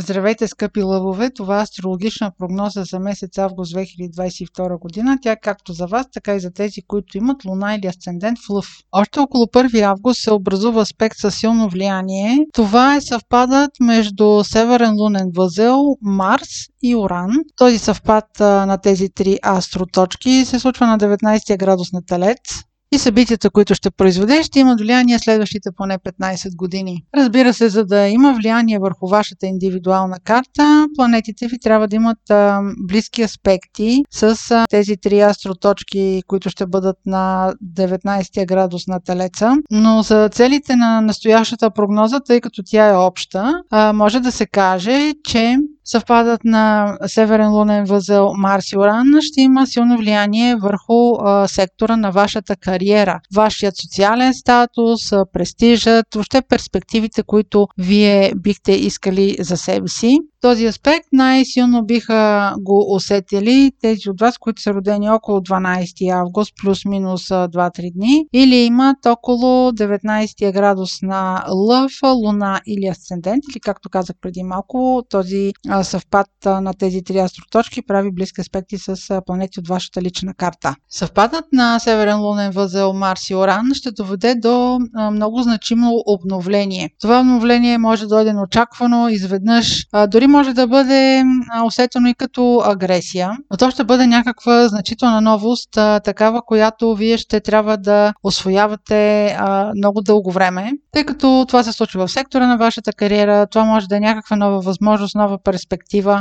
Здравейте, скъпи лъвове! Това е астрологична прогноза за месец август 2022 година. Тя е както за вас, така и за тези, които имат луна или асцендент в лъв. Още около 1 август се образува аспект със силно влияние. Това е съвпадът между Северен лунен възел, Марс и Уран. Този съвпад на тези три астроточки се случва на 19 градус на Телец и събитията, които ще произведе, ще имат влияние следващите поне 15 години. Разбира се, за да има влияние върху вашата индивидуална карта, планетите ви трябва да имат а, близки аспекти с а, тези три астроточки, които ще бъдат на 19 градус на Телеца. Но за целите на настоящата прогноза, тъй като тя е обща, а, може да се каже, че съвпадът на Северен лунен възел Марс и Уран ще има силно влияние върху а, сектора на вашата кариера, вашият социален статус, престижът, въобще перспективите, които вие бихте искали за себе си. Този аспект най-силно биха го усетили тези от вас, които са родени около 12 август, плюс-минус 2-3 дни, или имат около 19 градус на лъв, луна или асцендент, или както казах преди малко, този съвпад на тези три астроточки прави близки аспекти с планети от вашата лична карта. Съвпадът на Северен лунен възел Марс и Оран ще доведе до много значимо обновление. Това обновление може да дойде неочаквано, изведнъж, дори може да бъде усетено и като агресия, но то ще бъде някаква значителна новост, такава, която вие ще трябва да освоявате много дълго време, тъй като това се случва в сектора на вашата кариера, това може да е някаква нова възможност, нова перспектива.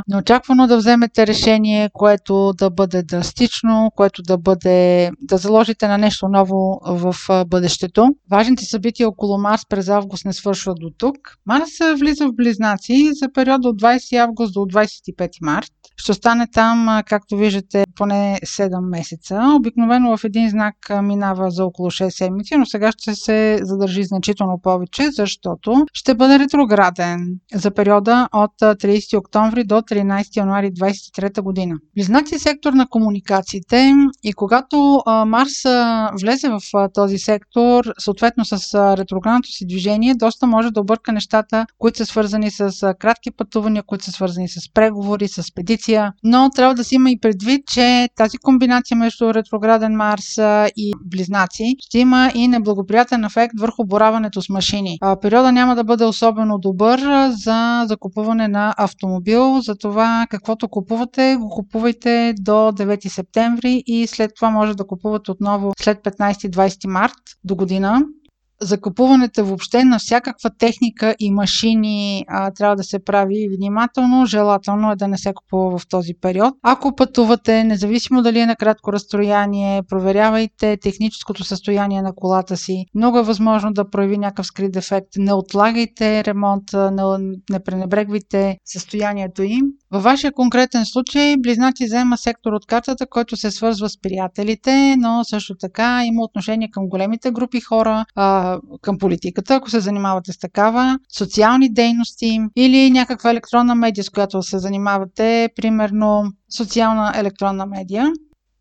Неочаквано да вземете решение, което да бъде драстично, което да бъде да заложите на нещо ново в бъдещето. Важните събития около Марс през август не свършват до тук. Марс влиза в близнаци за период от 20 август до 25 март. Ще остане там, както виждате, поне 7 месеца. Обикновено в един знак минава за около 6 седмици, но сега ще се задържи значително повече, защото ще бъде ретрограден за периода от 30 октомври до 13 януари 2023 година. Близнаци сектор на комуникациите и когато Марс влезе в този сектор, съответно с ретроградното си движение, доста може да обърка нещата, които са свързани с кратки пътувания, които са свързани с преговори, с педиция, но трябва да си има и предвид, че тази комбинация между ретрограден Марс и близнаци ще има и неблагоприятен ефект върху бораването с машини. Периода няма да бъде особено добър за закупуване на автомобил, затова каквото купувате, го купувайте до 9 септември и след това може да купувате отново след 15-20 март до година закупуването въобще на всякаква техника и машини а, трябва да се прави внимателно. Желателно е да не се купува в този период. Ако пътувате, независимо дали е на кратко разстояние, проверявайте техническото състояние на колата си. Много е възможно да прояви някакъв скрит дефект. Не отлагайте ремонт, не, не пренебрегвайте състоянието им. Във вашия конкретен случай близнаци взема сектор от картата, който се свързва с приятелите, но също така има отношение към големите групи хора, към политиката, ако се занимавате с такава, социални дейности или някаква електронна медия, с която се занимавате, примерно социална електронна медия.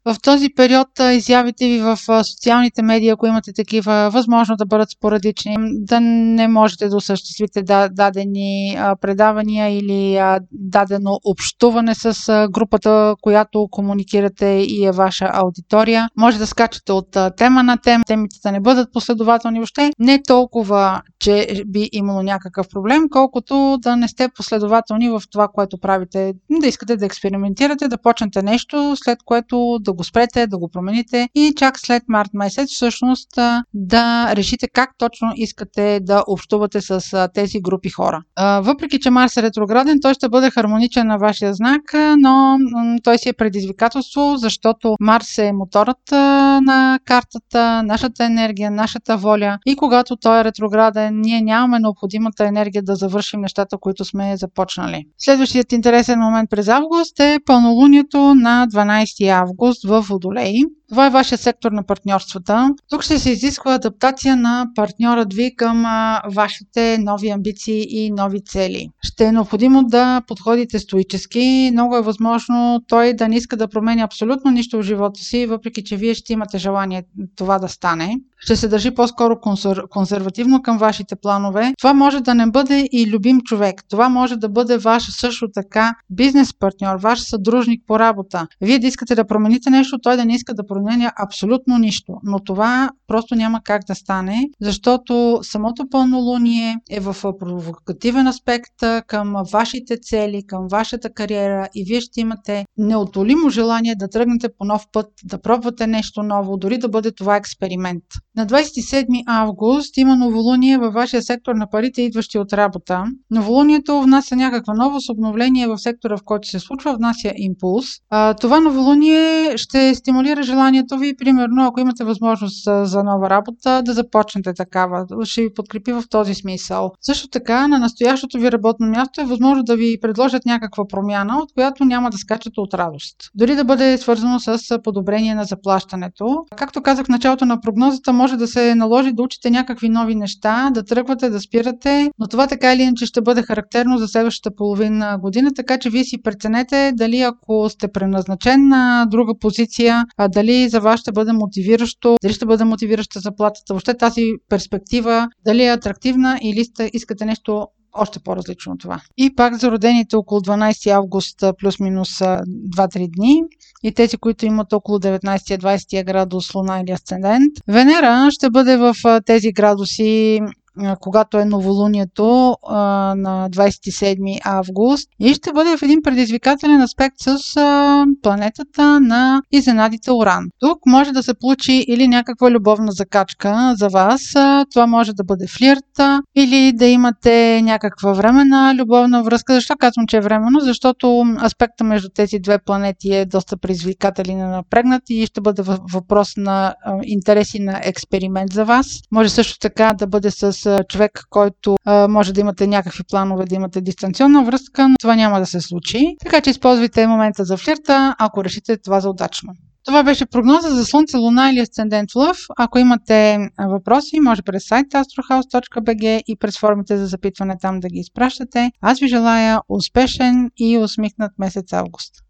В този период изявите ви в социалните медии, ако имате такива, възможно да бъдат спорадични, да не можете да осъществите дадени предавания или дадено общуване с групата, която комуникирате и е ваша аудитория. Може да скачате от тема на тема, темите да не бъдат последователни въобще. Не толкова, че би имало някакъв проблем, колкото да не сте последователни в това, което правите. Да искате да експериментирате, да почнете нещо, след което да го спрете, да го промените и чак след март месец всъщност да решите как точно искате да общувате с тези групи хора. Въпреки, че Марс е ретрограден, той ще бъде хармоничен на вашия знак, но той си е предизвикателство, защото Марс е моторът на картата, нашата енергия, нашата воля и когато той е ретрограден, ние нямаме необходимата енергия да завършим нещата, които сме започнали. Следващият интересен момент през август е пълнолунието на 12 август в Водолей. Това е вашия сектор на партньорствата. Тук ще се изисква адаптация на партньора ви към вашите нови амбиции и нови цели. Ще е необходимо да подходите стоически. Много е възможно той да не иска да променя абсолютно нищо в живота си, въпреки че вие ще имате желание това да стане. Ще се държи по-скоро консер... консервативно към вашите планове. Това може да не бъде и любим човек. Това може да бъде ваш също така бизнес партньор, ваш съдружник по работа. Вие да искате да промените нещо, той да не иска да променя абсолютно нищо. Но това просто няма как да стане, защото самото пълнолуние е в провокативен аспект към вашите цели, към вашата кариера и вие ще имате неотолимо желание да тръгнете по нов път, да пробвате нещо ново, дори да бъде това експеримент. На 27 август има новолуние във вашия сектор на парите, идващи от работа. Новолунието внася някаква новост, обновление в сектора, в който се случва, внася импулс. А, това новолуние ще стимулира желанието ви, примерно, ако имате възможност за нова работа, да започнете такава. Ще ви подкрепи в този смисъл. Също така, на настоящото ви работно място е възможно да ви предложат някаква промяна, от която няма да скачате от радост. Дори да бъде свързано с подобрение на заплащането. Както казах в началото на прогнозата, може да се наложи да учите някакви нови неща, да тръгвате, да спирате, но това така или иначе ще бъде характерно за следващата половина година, така че вие си преценете дали ако сте преназначен на друга позиция, а дали за вас ще бъде мотивиращо, дали ще бъде мотивираща заплатата, въобще тази перспектива, дали е атрактивна или сте, искате нещо още по-различно от това. И пак за родените около 12 август плюс-минус 2-3 дни и тези, които имат около 19-20 градус Луна или Асцендент. Венера ще бъде в тези градуси когато е новолунието на 27 август и ще бъде в един предизвикателен аспект с планетата на изненадите Уран. Тук може да се получи или някаква любовна закачка за вас. Това може да бъде флирт или да имате някаква времена любовна връзка. Защо казвам, че е временно? Защото аспекта между тези две планети е доста предизвикателен и напрегнат и ще бъде въпрос на интереси на експеримент за вас. Може също така да бъде с човек, който а, може да имате някакви планове да имате дистанционна връзка, но това няма да се случи. Така че използвайте момента за флирта, ако решите това за удачно. Това беше прогноза за Слънце, Луна или Асцендент Лъв. Ако имате въпроси, може през сайта astrohouse.bg и през формите за запитване там да ги изпращате. Аз ви желая успешен и усмихнат месец август.